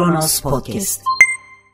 Kronos Podcast.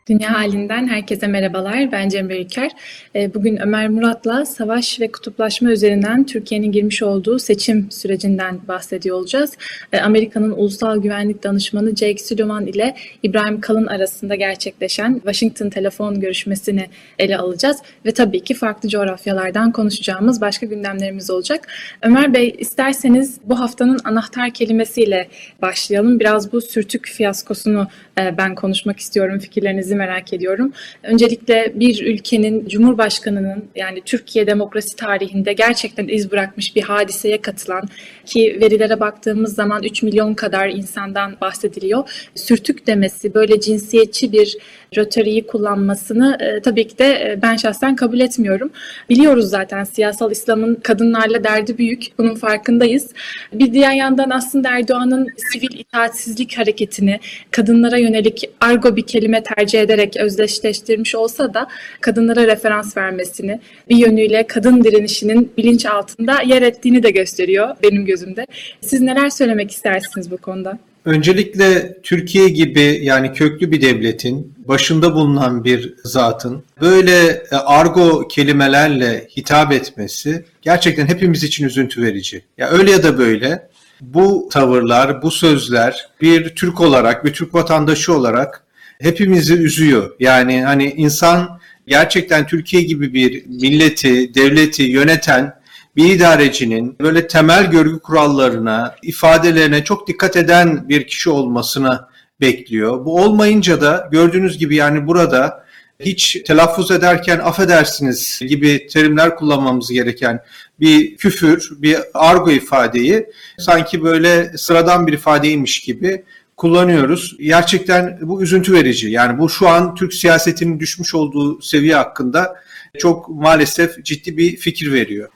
Dünya halinden herkese merhabalar. Ben Cemre Ülker. Ee, bugün Ömer Murat'la savaş ve kutuplaşma üzerinden Türkiye'nin girmiş olduğu seçim sürecinden bahsediyor olacağız. Ee, Amerika'nın Ulusal Güvenlik Danışmanı Jake Sullivan ile İbrahim Kalın arasında gerçekleşen Washington telefon görüşmesini ele alacağız. Ve tabii ki farklı coğrafyalardan konuşacağımız başka gündemlerimiz olacak. Ömer Bey isterseniz bu haftanın anahtar kelimesiyle başlayalım. Biraz bu sürtük fiyaskosunu e, ben konuşmak istiyorum. Fikirlerinizi merak ediyorum. Öncelikle bir ülkenin Cumhurbaşkanı'nın yani Türkiye demokrasi tarihinde gerçekten iz bırakmış bir hadiseye katılan ki verilere baktığımız zaman 3 milyon kadar insandan bahsediliyor. Sürtük demesi böyle cinsiyetçi bir rötoriği kullanmasını e, tabii ki de e, ben şahsen kabul etmiyorum. Biliyoruz zaten siyasal İslam'ın kadınlarla derdi büyük. Bunun farkındayız. Bir diğer yandan aslında Erdoğan'ın sivil itaatsizlik hareketini kadınlara yönelik argo bir kelime tercih ederek özdeşleştirmiş olsa da kadınlara referans vermesini bir yönüyle kadın direnişinin bilinç altında yer ettiğini de gösteriyor benim gözümde. Siz neler söylemek istersiniz bu konuda? Öncelikle Türkiye gibi yani köklü bir devletin başında bulunan bir zatın böyle e, argo kelimelerle hitap etmesi gerçekten hepimiz için üzüntü verici. Ya öyle ya da böyle bu tavırlar, bu sözler bir Türk olarak, bir Türk vatandaşı olarak hepimizi üzüyor. Yani hani insan gerçekten Türkiye gibi bir milleti, devleti yöneten bir idarecinin böyle temel görgü kurallarına, ifadelerine çok dikkat eden bir kişi olmasını bekliyor. Bu olmayınca da gördüğünüz gibi yani burada hiç telaffuz ederken affedersiniz gibi terimler kullanmamız gereken bir küfür, bir argo ifadeyi sanki böyle sıradan bir ifadeymiş gibi kullanıyoruz. Gerçekten bu üzüntü verici. Yani bu şu an Türk siyasetinin düşmüş olduğu seviye hakkında çok maalesef ciddi bir fikir veriyor.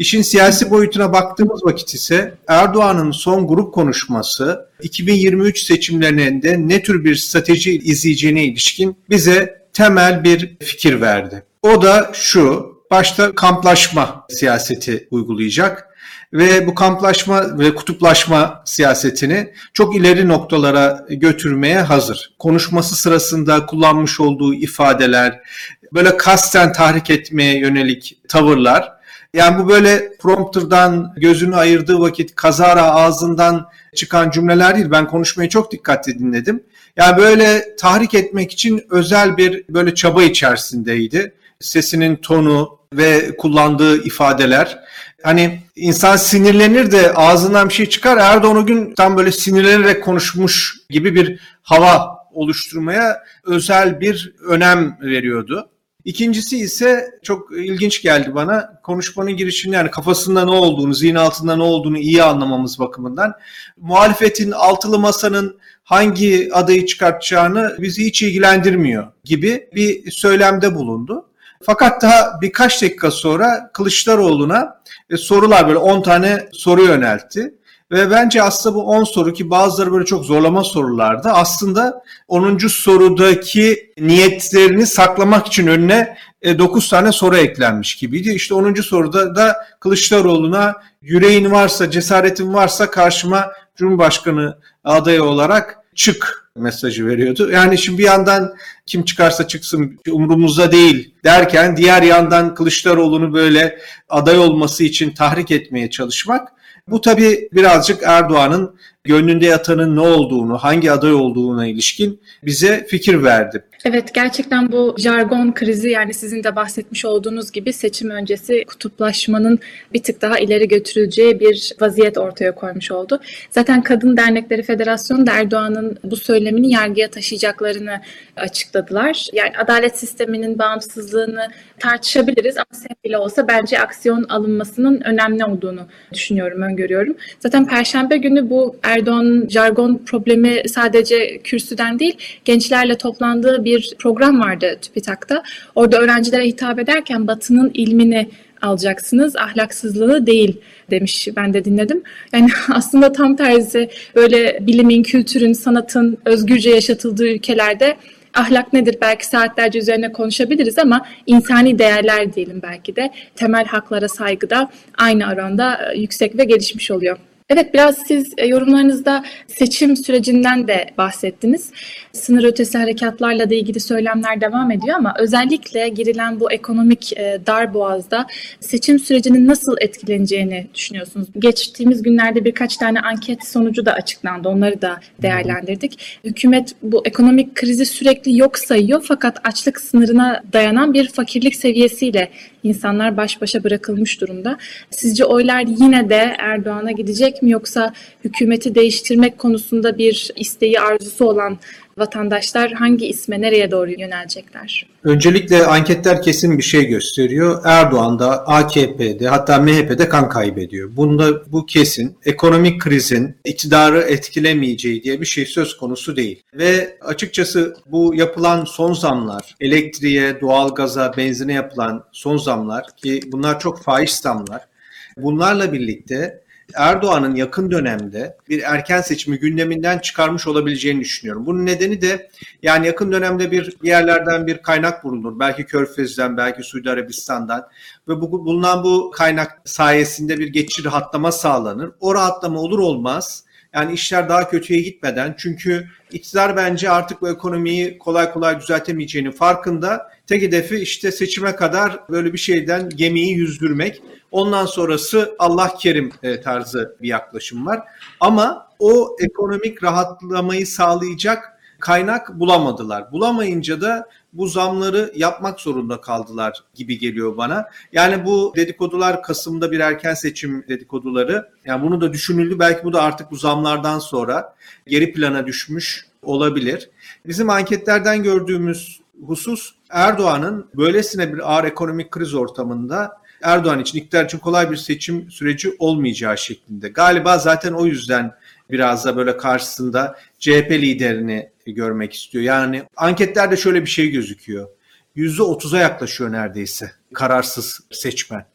İşin siyasi boyutuna baktığımız vakit ise Erdoğan'ın son grup konuşması 2023 seçimlerinde ne tür bir strateji izleyeceğine ilişkin bize temel bir fikir verdi. O da şu, başta kamplaşma siyaseti uygulayacak ve bu kamplaşma ve kutuplaşma siyasetini çok ileri noktalara götürmeye hazır. Konuşması sırasında kullanmış olduğu ifadeler, böyle kasten tahrik etmeye yönelik tavırlar yani bu böyle prompterdan gözünü ayırdığı vakit kazara ağzından çıkan cümleler değil. Ben konuşmayı çok dikkatli dinledim. Yani böyle tahrik etmek için özel bir böyle çaba içerisindeydi. Sesinin tonu ve kullandığı ifadeler. Hani insan sinirlenir de ağzından bir şey çıkar. Erdoğan o gün tam böyle sinirlenerek konuşmuş gibi bir hava oluşturmaya özel bir önem veriyordu. İkincisi ise çok ilginç geldi bana. Konuşmanın girişinde yani kafasında ne olduğunu, zihin altında ne olduğunu iyi anlamamız bakımından. Muhalefetin altılı masanın hangi adayı çıkartacağını bizi hiç ilgilendirmiyor gibi bir söylemde bulundu. Fakat daha birkaç dakika sonra Kılıçdaroğlu'na e, sorular böyle 10 tane soru yöneltti. Ve bence aslında bu 10 soru ki bazıları böyle çok zorlama sorulardı. Aslında 10. sorudaki niyetlerini saklamak için önüne 9 e, tane soru eklenmiş gibiydi. İşte 10. soruda da Kılıçdaroğlu'na yüreğin varsa, cesaretin varsa karşıma Cumhurbaşkanı adayı olarak çık mesajı veriyordu. Yani şimdi bir yandan kim çıkarsa çıksın umurumuzda değil derken diğer yandan Kılıçdaroğlu'nu böyle aday olması için tahrik etmeye çalışmak bu tabii birazcık Erdoğan'ın gönlünde yatanın ne olduğunu, hangi aday olduğuna ilişkin bize fikir verdi. Evet gerçekten bu jargon krizi yani sizin de bahsetmiş olduğunuz gibi seçim öncesi kutuplaşmanın bir tık daha ileri götürüleceği bir vaziyet ortaya koymuş oldu. Zaten Kadın Dernekleri Federasyonu da Erdoğan'ın bu söylemini yargıya taşıyacaklarını açıkladılar. Yani adalet sisteminin bağımsızlığını tartışabiliriz ama sen bile olsa bence aksiyon alınmasının önemli olduğunu düşünüyorum, öngörüyorum. Zaten Perşembe günü bu Erdoğan'ın jargon problemi sadece kürsüden değil gençlerle toplandığı bir program vardı TÜBİTAK'ta. Orada öğrencilere hitap ederken Batı'nın ilmini alacaksınız, ahlaksızlığı değil demiş. Ben de dinledim. Yani aslında tam tersi böyle bilimin, kültürün, sanatın özgürce yaşatıldığı ülkelerde ahlak nedir belki saatlerce üzerine konuşabiliriz ama insani değerler diyelim belki de temel haklara saygıda aynı oranda yüksek ve gelişmiş oluyor. Evet biraz siz e, yorumlarınızda seçim sürecinden de bahsettiniz. Sınır ötesi harekatlarla da ilgili söylemler devam ediyor ama özellikle girilen bu ekonomik e, dar boğazda seçim sürecinin nasıl etkileneceğini düşünüyorsunuz? Geçtiğimiz günlerde birkaç tane anket sonucu da açıklandı. Onları da değerlendirdik. Hükümet bu ekonomik krizi sürekli yok sayıyor fakat açlık sınırına dayanan bir fakirlik seviyesiyle insanlar baş başa bırakılmış durumda. Sizce oylar yine de Erdoğan'a gidecek mi yoksa hükümeti değiştirmek konusunda bir isteği arzusu olan vatandaşlar hangi isme nereye doğru yönelecekler? Öncelikle anketler kesin bir şey gösteriyor. Erdoğan da AKP'de hatta MHP'de kan kaybediyor. Bunda bu kesin. Ekonomik krizin iktidarı etkilemeyeceği diye bir şey söz konusu değil. Ve açıkçası bu yapılan son zamlar, elektriğe, doğalgaza, benzine yapılan son zamlar ki bunlar çok faiz zamlar. Bunlarla birlikte Erdoğan'ın yakın dönemde bir erken seçimi gündeminden çıkarmış olabileceğini düşünüyorum. Bunun nedeni de yani yakın dönemde bir yerlerden bir kaynak bulunur. Belki Körfez'den, belki Suudi Arabistan'dan ve bu, bulunan bu kaynak sayesinde bir geçici rahatlama sağlanır. O rahatlama olur olmaz yani işler daha kötüye gitmeden çünkü iktidar bence artık bu ekonomiyi kolay kolay düzeltemeyeceğinin farkında. Tek hedefi işte seçime kadar böyle bir şeyden gemiyi yüzdürmek. Ondan sonrası Allah kerim e, tarzı bir yaklaşım var. Ama o ekonomik rahatlamayı sağlayacak kaynak bulamadılar. Bulamayınca da bu zamları yapmak zorunda kaldılar gibi geliyor bana. Yani bu dedikodular Kasım'da bir erken seçim dedikoduları. Yani bunu da düşünüldü. Belki bu da artık bu zamlardan sonra geri plana düşmüş olabilir. Bizim anketlerden gördüğümüz husus Erdoğan'ın böylesine bir ağır ekonomik kriz ortamında Erdoğan için, iktidar için kolay bir seçim süreci olmayacağı şeklinde. Galiba zaten o yüzden biraz da böyle karşısında CHP liderini görmek istiyor. Yani anketlerde şöyle bir şey gözüküyor. %30'a yaklaşıyor neredeyse kararsız seçmen.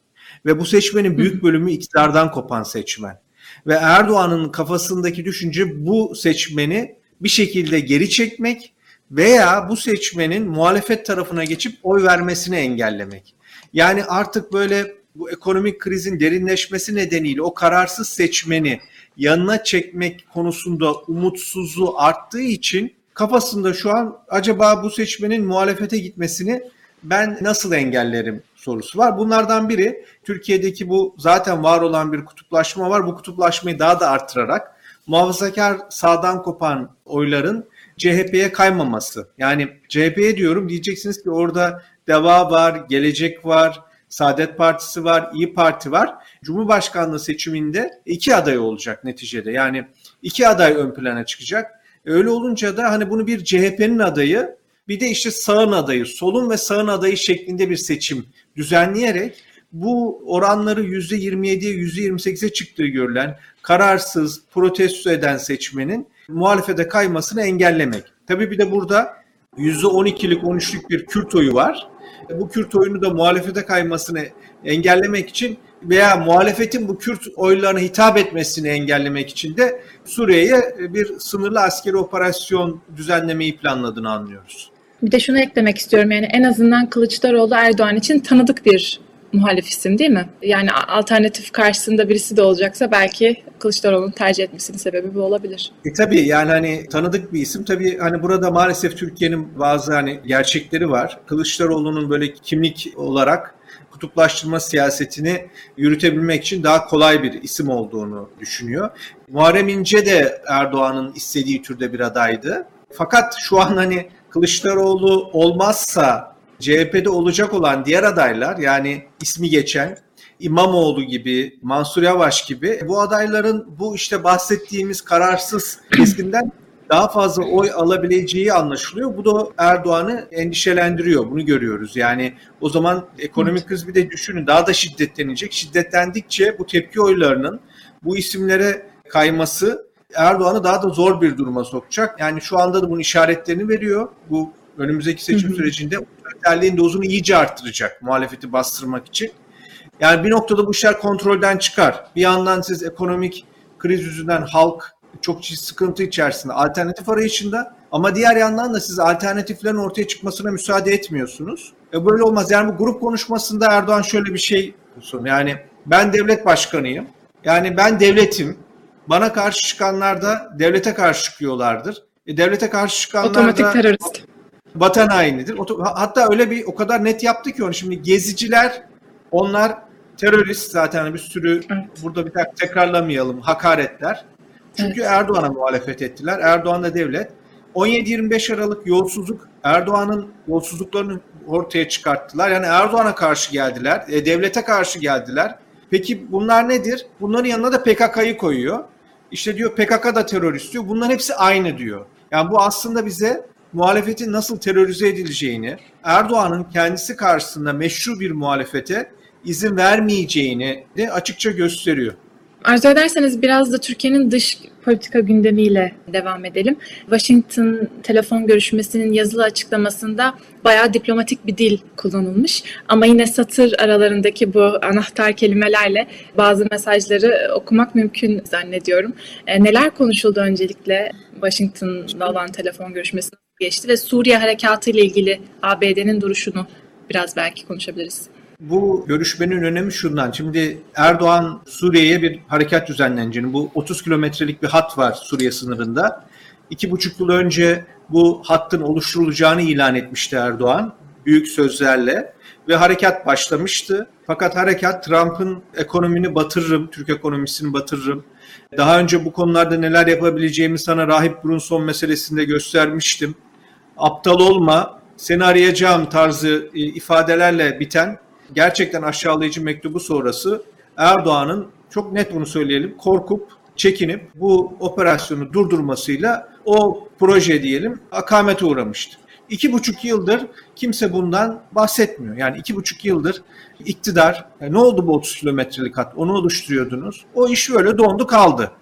Ve bu seçmenin büyük bölümü iktidardan kopan seçmen. Ve Erdoğan'ın kafasındaki düşünce bu seçmeni bir şekilde geri çekmek veya bu seçmenin muhalefet tarafına geçip oy vermesini engellemek. Yani artık böyle bu ekonomik krizin derinleşmesi nedeniyle o kararsız seçmeni yanına çekmek konusunda umutsuzluğu arttığı için kafasında şu an acaba bu seçmenin muhalefete gitmesini ben nasıl engellerim sorusu var. Bunlardan biri Türkiye'deki bu zaten var olan bir kutuplaşma var. Bu kutuplaşmayı daha da arttırarak muhafazakar sağdan kopan oyların CHP'ye kaymaması. Yani CHP'ye diyorum diyeceksiniz ki orada Deva var, Gelecek var, Saadet Partisi var, İyi Parti var. Cumhurbaşkanlığı seçiminde iki aday olacak neticede. Yani iki aday ön plana çıkacak. Öyle olunca da hani bunu bir CHP'nin adayı bir de işte sağın adayı, solun ve sağın adayı şeklinde bir seçim düzenleyerek bu oranları %27'ye %28'e çıktığı görülen kararsız, protesto eden seçmenin muhalefete kaymasını engellemek. Tabii bir de burada %12'lik 13'lük bir Kürt oyu var. Bu Kürt oyunu da muhalefete kaymasını engellemek için veya muhalefetin bu Kürt oylarına hitap etmesini engellemek için de Suriye'ye bir sınırlı askeri operasyon düzenlemeyi planladığını anlıyoruz. Bir de şunu eklemek istiyorum yani en azından Kılıçdaroğlu Erdoğan için tanıdık bir muhalif isim değil mi? Yani alternatif karşısında birisi de olacaksa belki Kılıçdaroğlu'nun tercih etmesinin sebebi bu olabilir. E tabii yani hani tanıdık bir isim. Tabii hani burada maalesef Türkiye'nin bazı hani gerçekleri var. Kılıçdaroğlu'nun böyle kimlik olarak kutuplaştırma siyasetini yürütebilmek için daha kolay bir isim olduğunu düşünüyor. Muharrem İnce de Erdoğan'ın istediği türde bir adaydı. Fakat şu an hani Kılıçdaroğlu olmazsa CHP'de olacak olan diğer adaylar yani ismi geçen İmamoğlu gibi, Mansur Yavaş gibi bu adayların bu işte bahsettiğimiz kararsız kesimden daha fazla oy alabileceği anlaşılıyor. Bu da Erdoğan'ı endişelendiriyor. Bunu görüyoruz. Yani o zaman ekonomik kriz bir de düşünün daha da şiddetlenecek. Şiddetlendikçe bu tepki oylarının bu isimlere kayması Erdoğan'ı daha da zor bir duruma sokacak. Yani şu anda da bunun işaretlerini veriyor. Bu önümüzdeki seçim sürecinde otoriterliğin dozunu iyice arttıracak muhalefeti bastırmak için. Yani bir noktada bu işler kontrolden çıkar. Bir yandan siz ekonomik kriz yüzünden halk çok ciddi sıkıntı içerisinde alternatif arayışında ama diğer yandan da siz alternatiflerin ortaya çıkmasına müsaade etmiyorsunuz. E böyle olmaz. Yani bu grup konuşmasında Erdoğan şöyle bir şey sundu. Yani ben devlet başkanıyım. Yani ben devletim. bana karşı çıkanlar da devlete karşı çıkıyorlardır. E, devlete karşı çıkanlar Otomatik da terörist. vatan hainidir. Hatta öyle bir o kadar net yaptı ki onu şimdi geziciler onlar terörist zaten bir sürü evet. burada bir dakika tekrarlamayalım hakaretler. Çünkü evet. Erdoğan'a muhalefet ettiler. Erdoğan da devlet. 17-25 Aralık yolsuzluk Erdoğan'ın yolsuzluklarını ortaya çıkarttılar. Yani Erdoğan'a karşı geldiler, e, devlete karşı geldiler. Peki bunlar nedir? Bunların yanına da PKK'yı koyuyor. İşte diyor PKK da terörist diyor. Bunların hepsi aynı diyor. Yani bu aslında bize muhalefetin nasıl terörize edileceğini, Erdoğan'ın kendisi karşısında meşru bir muhalefete izin vermeyeceğini de açıkça gösteriyor. Arzu ederseniz biraz da Türkiye'nin dış politika gündemiyle devam edelim. Washington telefon görüşmesinin yazılı açıklamasında bayağı diplomatik bir dil kullanılmış. Ama yine satır aralarındaki bu anahtar kelimelerle bazı mesajları okumak mümkün zannediyorum. E, neler konuşuldu öncelikle Washington'da olan telefon görüşmesi geçti ve Suriye harekatı ile ilgili ABD'nin duruşunu biraz belki konuşabiliriz. Bu görüşmenin önemi şundan. Şimdi Erdoğan Suriye'ye bir harekat düzenleneceğini, bu 30 kilometrelik bir hat var Suriye sınırında. İki buçuk yıl önce bu hattın oluşturulacağını ilan etmişti Erdoğan büyük sözlerle ve harekat başlamıştı. Fakat harekat Trump'ın ekonomini batırırım, Türk ekonomisini batırırım. Daha önce bu konularda neler yapabileceğimi sana Rahip Brunson meselesinde göstermiştim. Aptal olma, seni arayacağım tarzı ifadelerle biten gerçekten aşağılayıcı mektubu sonrası Erdoğan'ın çok net bunu söyleyelim korkup çekinip bu operasyonu durdurmasıyla o proje diyelim akamete uğramıştı. İki buçuk yıldır kimse bundan bahsetmiyor. Yani iki buçuk yıldır iktidar yani ne oldu bu 30 kilometrelik hat onu oluşturuyordunuz. O iş böyle dondu kaldı.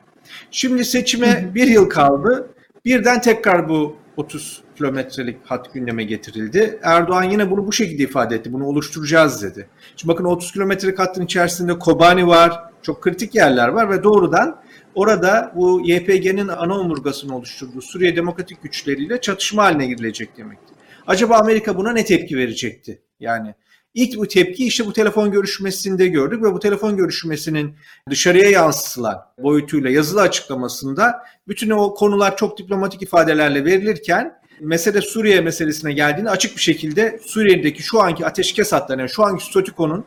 Şimdi seçime bir yıl kaldı. Birden tekrar bu 30 kilometrelik hat gündeme getirildi. Erdoğan yine bunu bu şekilde ifade etti. Bunu oluşturacağız dedi. Şimdi bakın 30 kilometrelik hattın içerisinde Kobani var. Çok kritik yerler var ve doğrudan orada bu YPG'nin ana omurgasını oluşturduğu Suriye Demokratik Güçleriyle çatışma haline girilecek demekti. Acaba Amerika buna ne tepki verecekti? Yani ilk bu tepki işte bu telefon görüşmesinde gördük ve bu telefon görüşmesinin dışarıya yansıtılan boyutuyla yazılı açıklamasında bütün o konular çok diplomatik ifadelerle verilirken mesele Suriye meselesine geldiğinde açık bir şekilde Suriye'deki şu anki ateşkes hatlarının, yani şu anki statükonun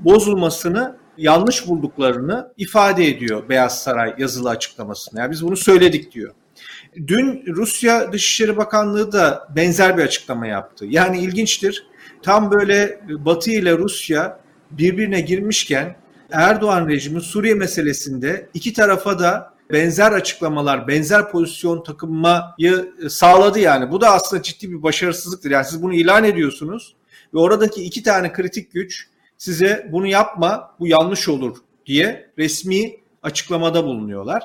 bozulmasını yanlış bulduklarını ifade ediyor Beyaz Saray yazılı açıklamasında. Yani biz bunu söyledik diyor. Dün Rusya Dışişleri Bakanlığı da benzer bir açıklama yaptı. Yani ilginçtir. Tam böyle Batı ile Rusya birbirine girmişken Erdoğan rejimi Suriye meselesinde iki tarafa da benzer açıklamalar, benzer pozisyon takınmayı sağladı yani. Bu da aslında ciddi bir başarısızlıktır. Yani siz bunu ilan ediyorsunuz ve oradaki iki tane kritik güç size bunu yapma, bu yanlış olur diye resmi açıklamada bulunuyorlar.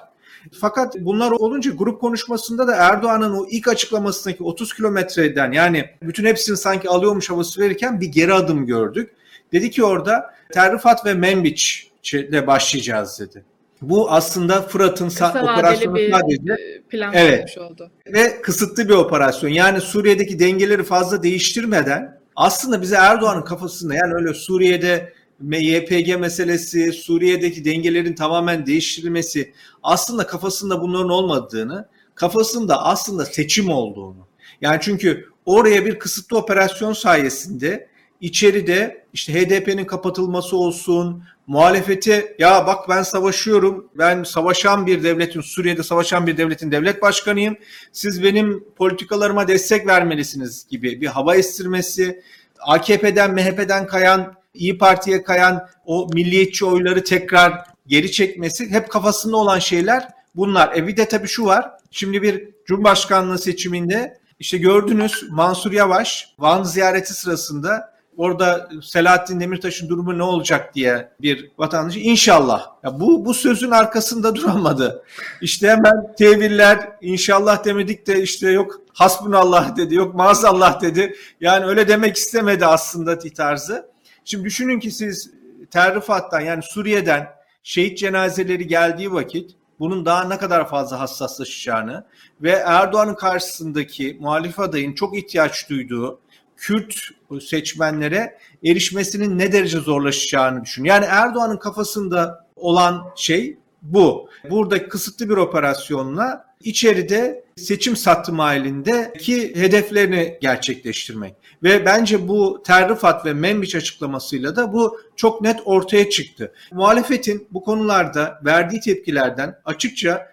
Fakat bunlar olunca grup konuşmasında da Erdoğan'ın o ilk açıklamasındaki 30 kilometreden yani bütün hepsini sanki alıyormuş havası verirken bir geri adım gördük. Dedi ki orada Terrifat ve Membiç ile başlayacağız dedi. Bu aslında Fırat'ın operasyonu bir sadece e, plan evet, oldu. Ve kısıtlı bir operasyon. Yani Suriye'deki dengeleri fazla değiştirmeden aslında bize Erdoğan'ın kafasında yani öyle Suriye'de YPG meselesi, Suriye'deki dengelerin tamamen değiştirilmesi aslında kafasında bunların olmadığını, kafasında aslında seçim olduğunu. Yani çünkü oraya bir kısıtlı operasyon sayesinde içeride işte HDP'nin kapatılması olsun, muhalefeti ya bak ben savaşıyorum, ben savaşan bir devletin, Suriye'de savaşan bir devletin devlet başkanıyım, siz benim politikalarıma destek vermelisiniz gibi bir hava estirmesi, AKP'den, MHP'den kayan, İyi Parti'ye kayan o milliyetçi oyları tekrar geri çekmesi hep kafasında olan şeyler bunlar. E bir de tabii şu var, şimdi bir Cumhurbaşkanlığı seçiminde işte gördünüz Mansur Yavaş Van ziyareti sırasında orada Selahattin Demirtaş'ın durumu ne olacak diye bir vatandaşı inşallah. Ya bu bu sözün arkasında duramadı. İşte hemen teviller inşallah demedik de işte yok hasbunallah dedi yok maazallah dedi. Yani öyle demek istemedi aslında tarzı. Şimdi düşünün ki siz Terrifat'tan yani Suriye'den şehit cenazeleri geldiği vakit bunun daha ne kadar fazla hassaslaşacağını ve Erdoğan'ın karşısındaki muhalif adayın çok ihtiyaç duyduğu Kürt seçmenlere erişmesinin ne derece zorlaşacağını düşün. Yani Erdoğan'ın kafasında olan şey bu. Burada kısıtlı bir operasyonla içeride seçim satım halindeki hedeflerini gerçekleştirmek. Ve bence bu Terrifat ve Membiç açıklamasıyla da bu çok net ortaya çıktı. Muhalefetin bu konularda verdiği tepkilerden açıkça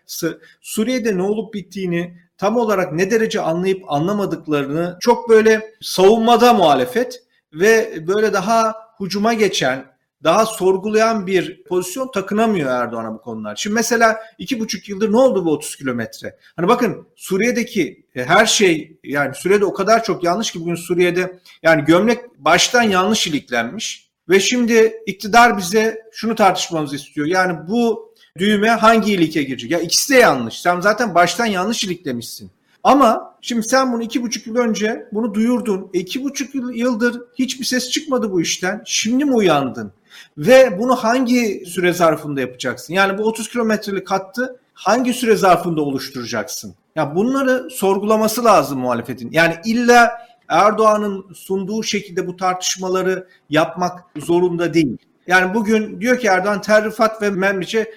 Suriye'de ne olup bittiğini tam olarak ne derece anlayıp anlamadıklarını çok böyle savunmada muhalefet ve böyle daha hucuma geçen, daha sorgulayan bir pozisyon takınamıyor Erdoğan'a bu konular. Şimdi mesela iki buçuk yıldır ne oldu bu 30 kilometre? Hani bakın Suriye'deki e, her şey yani Suriye'de o kadar çok yanlış ki bugün Suriye'de yani gömlek baştan yanlış iliklenmiş ve şimdi iktidar bize şunu tartışmamızı istiyor. Yani bu düğme hangi ilike girecek? Ya ikisi de yanlış. Sen zaten baştan yanlış iliklemişsin. Ama şimdi sen bunu iki buçuk yıl önce bunu duyurdun. E iki buçuk yıldır hiçbir ses çıkmadı bu işten. Şimdi mi uyandın? Ve bunu hangi süre zarfında yapacaksın? Yani bu 30 kilometrelik hattı hangi süre zarfında oluşturacaksın? Ya bunları sorgulaması lazım muhalefetin. Yani illa Erdoğan'ın sunduğu şekilde bu tartışmaları yapmak zorunda değil. Yani bugün diyor ki Erdoğan Terrifat ve Membiç'e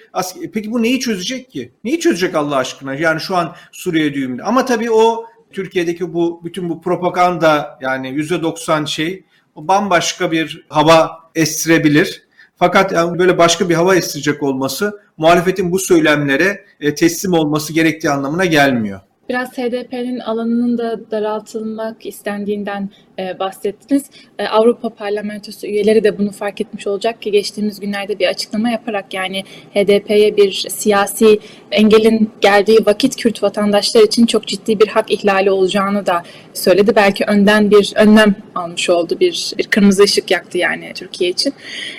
peki bu neyi çözecek ki? Neyi çözecek Allah aşkına? Yani şu an Suriye düğümünde. Ama tabii o Türkiye'deki bu bütün bu propaganda yani yüzde doksan şey o bambaşka bir hava estirebilir. Fakat yani böyle başka bir hava estirecek olması muhalefetin bu söylemlere e, teslim olması gerektiği anlamına gelmiyor. Biraz HDP'nin alanının da daraltılmak istendiğinden e, bahsettiniz. E, Avrupa Parlamentosu üyeleri de bunu fark etmiş olacak ki geçtiğimiz günlerde bir açıklama yaparak yani HDP'ye bir siyasi engelin geldiği vakit Kürt vatandaşlar için çok ciddi bir hak ihlali olacağını da söyledi. Belki önden bir önlem almış oldu, bir, bir kırmızı ışık yaktı yani Türkiye için.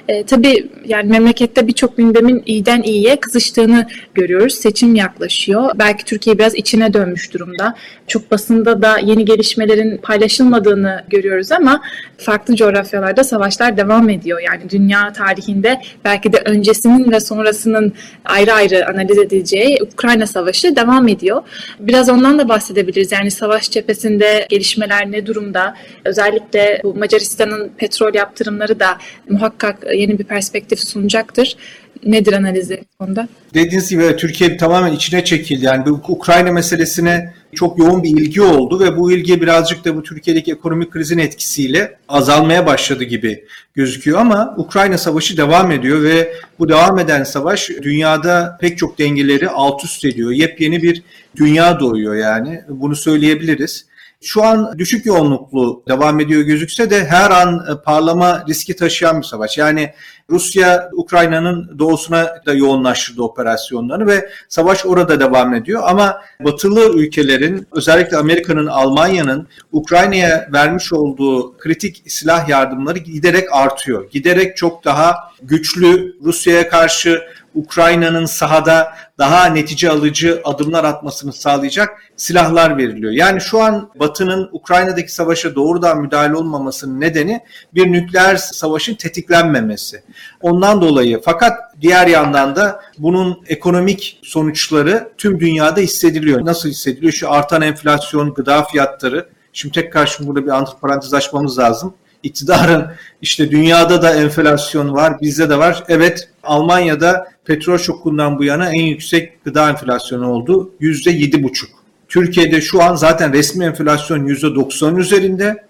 E, tabii yani memlekette birçok gündemin iyiden iyiye kızıştığını görüyoruz. Seçim yaklaşıyor. Belki Türkiye biraz içine dönmüş durumda. Çok basında da yeni gelişmelerin paylaşılmadığını görüyoruz ama farklı coğrafyalarda savaşlar devam ediyor. Yani dünya tarihinde belki de öncesinin ve sonrasının ayrı ayrı analiz edileceği Ukrayna Savaşı devam ediyor. Biraz ondan da bahsedebiliriz. Yani savaş cephesinde gelişmeler ne durumda? Özellikle bu Macaristan'ın petrol yaptırımları da muhakkak yeni bir perspektif sunacaktır. Nedir analizi konuda? Dediğiniz gibi Türkiye tamamen içine çekildi. Yani bu Ukrayna meselesine çok yoğun bir ilgi oldu ve bu ilgi birazcık da bu Türkiye'deki ekonomik krizin etkisiyle azalmaya başladı gibi gözüküyor ama Ukrayna savaşı devam ediyor ve bu devam eden savaş dünyada pek çok dengeleri alt üst ediyor. Yepyeni bir dünya doğuyor yani bunu söyleyebiliriz. Şu an düşük yoğunluklu devam ediyor gözükse de her an e, parlama riski taşıyan bir savaş. Yani Rusya Ukrayna'nın doğusuna da yoğunlaştırdı operasyonlarını ve savaş orada devam ediyor. Ama batılı ülkelerin özellikle Amerika'nın, Almanya'nın Ukrayna'ya vermiş olduğu kritik silah yardımları giderek artıyor. Giderek çok daha güçlü Rusya'ya karşı Ukrayna'nın sahada daha netice alıcı adımlar atmasını sağlayacak silahlar veriliyor. Yani şu an Batı'nın Ukrayna'daki savaşa doğrudan müdahale olmamasının nedeni bir nükleer savaşın tetiklenmemesi. Ondan dolayı fakat diğer yandan da bunun ekonomik sonuçları tüm dünyada hissediliyor. Nasıl hissediliyor? Şu artan enflasyon, gıda fiyatları. Şimdi tekrar şimdi burada bir antiparantez açmamız lazım iktidarın işte dünyada da enflasyon var, bizde de var. Evet Almanya'da petrol şokundan bu yana en yüksek gıda enflasyonu oldu. Yüzde yedi buçuk. Türkiye'de şu an zaten resmi enflasyon yüzde doksan üzerinde.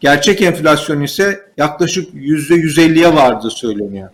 Gerçek enflasyon ise yaklaşık yüzde yüz elliye vardı söyleniyor.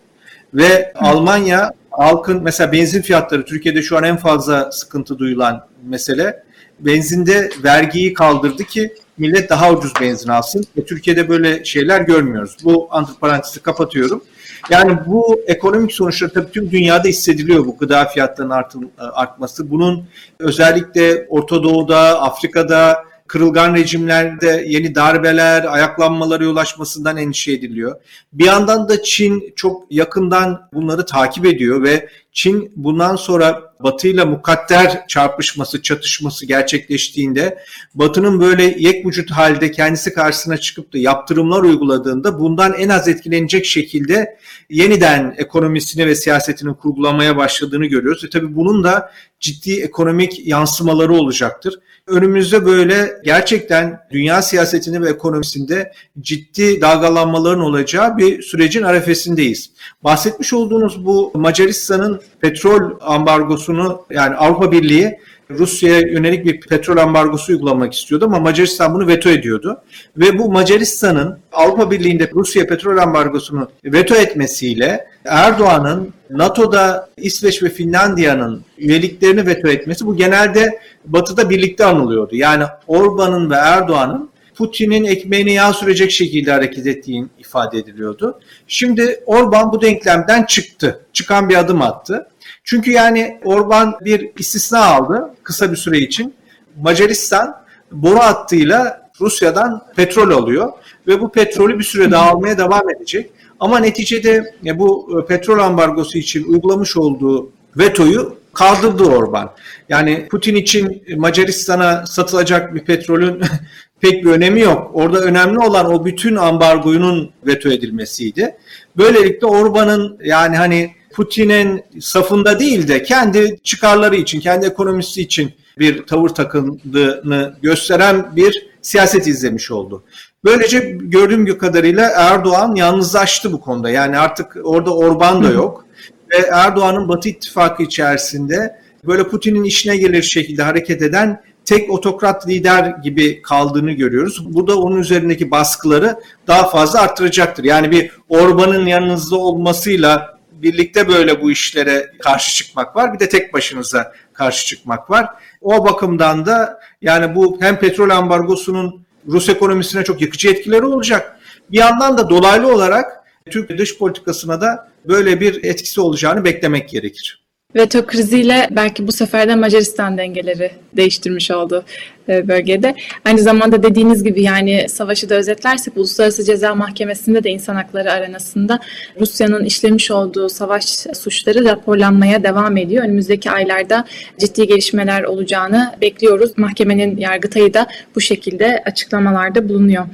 Ve Almanya halkın mesela benzin fiyatları Türkiye'de şu an en fazla sıkıntı duyulan mesele. Benzinde vergiyi kaldırdı ki millet daha ucuz benzin alsın. Ve Türkiye'de böyle şeyler görmüyoruz. Bu antiparantezi kapatıyorum. Yani bu ekonomik sonuçlar tabii tüm dünyada hissediliyor bu gıda fiyatlarının artıl, artması. Bunun özellikle Orta Doğu'da, Afrika'da, kırılgan rejimlerde yeni darbeler, ayaklanmalara yol açmasından endişe ediliyor. Bir yandan da Çin çok yakından bunları takip ediyor ve Çin bundan sonra Batı ile mukadder çarpışması, çatışması gerçekleştiğinde Batı'nın böyle yek vücut halde kendisi karşısına çıkıp da yaptırımlar uyguladığında bundan en az etkilenecek şekilde yeniden ekonomisini ve siyasetini kurgulamaya başladığını görüyoruz. E tabii bunun da ciddi ekonomik yansımaları olacaktır. Önümüzde böyle gerçekten dünya siyasetinde ve ekonomisinde ciddi dalgalanmaların olacağı bir sürecin arefesindeyiz. Bahsetmiş olduğunuz bu Macaristan'ın petrol ambargosunu yani Avrupa Birliği Rusya'ya yönelik bir petrol ambargosu uygulamak istiyordu ama Macaristan bunu veto ediyordu. Ve bu Macaristan'ın Avrupa Birliği'nde Rusya petrol ambargosunu veto etmesiyle Erdoğan'ın NATO'da İsveç ve Finlandiya'nın üyeliklerini veto etmesi bu genelde Batı'da birlikte anılıyordu. Yani Orban'ın ve Erdoğan'ın Putin'in ekmeğini yağ sürecek şekilde hareket ettiğini ifade ediliyordu. Şimdi Orban bu denklemden çıktı. Çıkan bir adım attı. Çünkü yani Orban bir istisna aldı kısa bir süre için. Macaristan boru hattıyla Rusya'dan petrol alıyor ve bu petrolü bir süre daha almaya devam edecek. Ama neticede bu e, petrol ambargosu için uygulamış olduğu vetoyu kaldırdı Orban. Yani Putin için Macaristan'a satılacak bir petrolün pek bir önemi yok. Orada önemli olan o bütün ambargoyunun veto edilmesiydi. Böylelikle Orban'ın yani hani Putin'in safında değil de kendi çıkarları için, kendi ekonomisi için bir tavır takındığını gösteren bir siyaset izlemiş oldu. Böylece gördüğüm kadarıyla Erdoğan yalnızlaştı bu konuda. Yani artık orada Orban da yok. Ve Erdoğan'ın Batı ittifakı içerisinde böyle Putin'in işine gelir şekilde hareket eden tek otokrat lider gibi kaldığını görüyoruz. Bu da onun üzerindeki baskıları daha fazla arttıracaktır. Yani bir Orban'ın yanınızda olmasıyla birlikte böyle bu işlere karşı çıkmak var. Bir de tek başınıza karşı çıkmak var. O bakımdan da yani bu hem petrol ambargosunun Rus ekonomisine çok yıkıcı etkileri olacak. Bir yandan da dolaylı olarak Türk dış politikasına da böyle bir etkisi olacağını beklemek gerekir. Veto kriziyle belki bu sefer de Macaristan dengeleri değiştirmiş oldu e, bölgede. Aynı zamanda dediğiniz gibi yani savaşı da özetlersek Uluslararası Ceza Mahkemesi'nde de insan hakları arenasında Rusya'nın işlemiş olduğu savaş suçları raporlanmaya devam ediyor. Önümüzdeki aylarda ciddi gelişmeler olacağını bekliyoruz. Mahkemenin yargıtayı da bu şekilde açıklamalarda bulunuyor.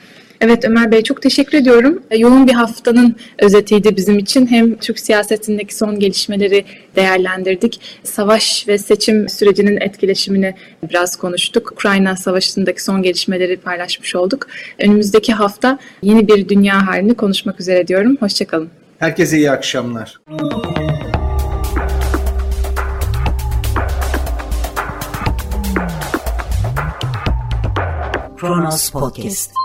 Evet Ömer Bey çok teşekkür ediyorum. E, yoğun bir haftanın özetiydi bizim için. Hem Türk siyasetindeki son gelişmeleri değerlendirdik. Savaş ve seçim sürecinin etkileşimini biraz konuştuk. Ukrayna Savaşı'ndaki son gelişmeleri paylaşmış olduk. Önümüzdeki hafta yeni bir dünya halini konuşmak üzere diyorum. Hoşçakalın. Herkese iyi akşamlar. Kronos Podcast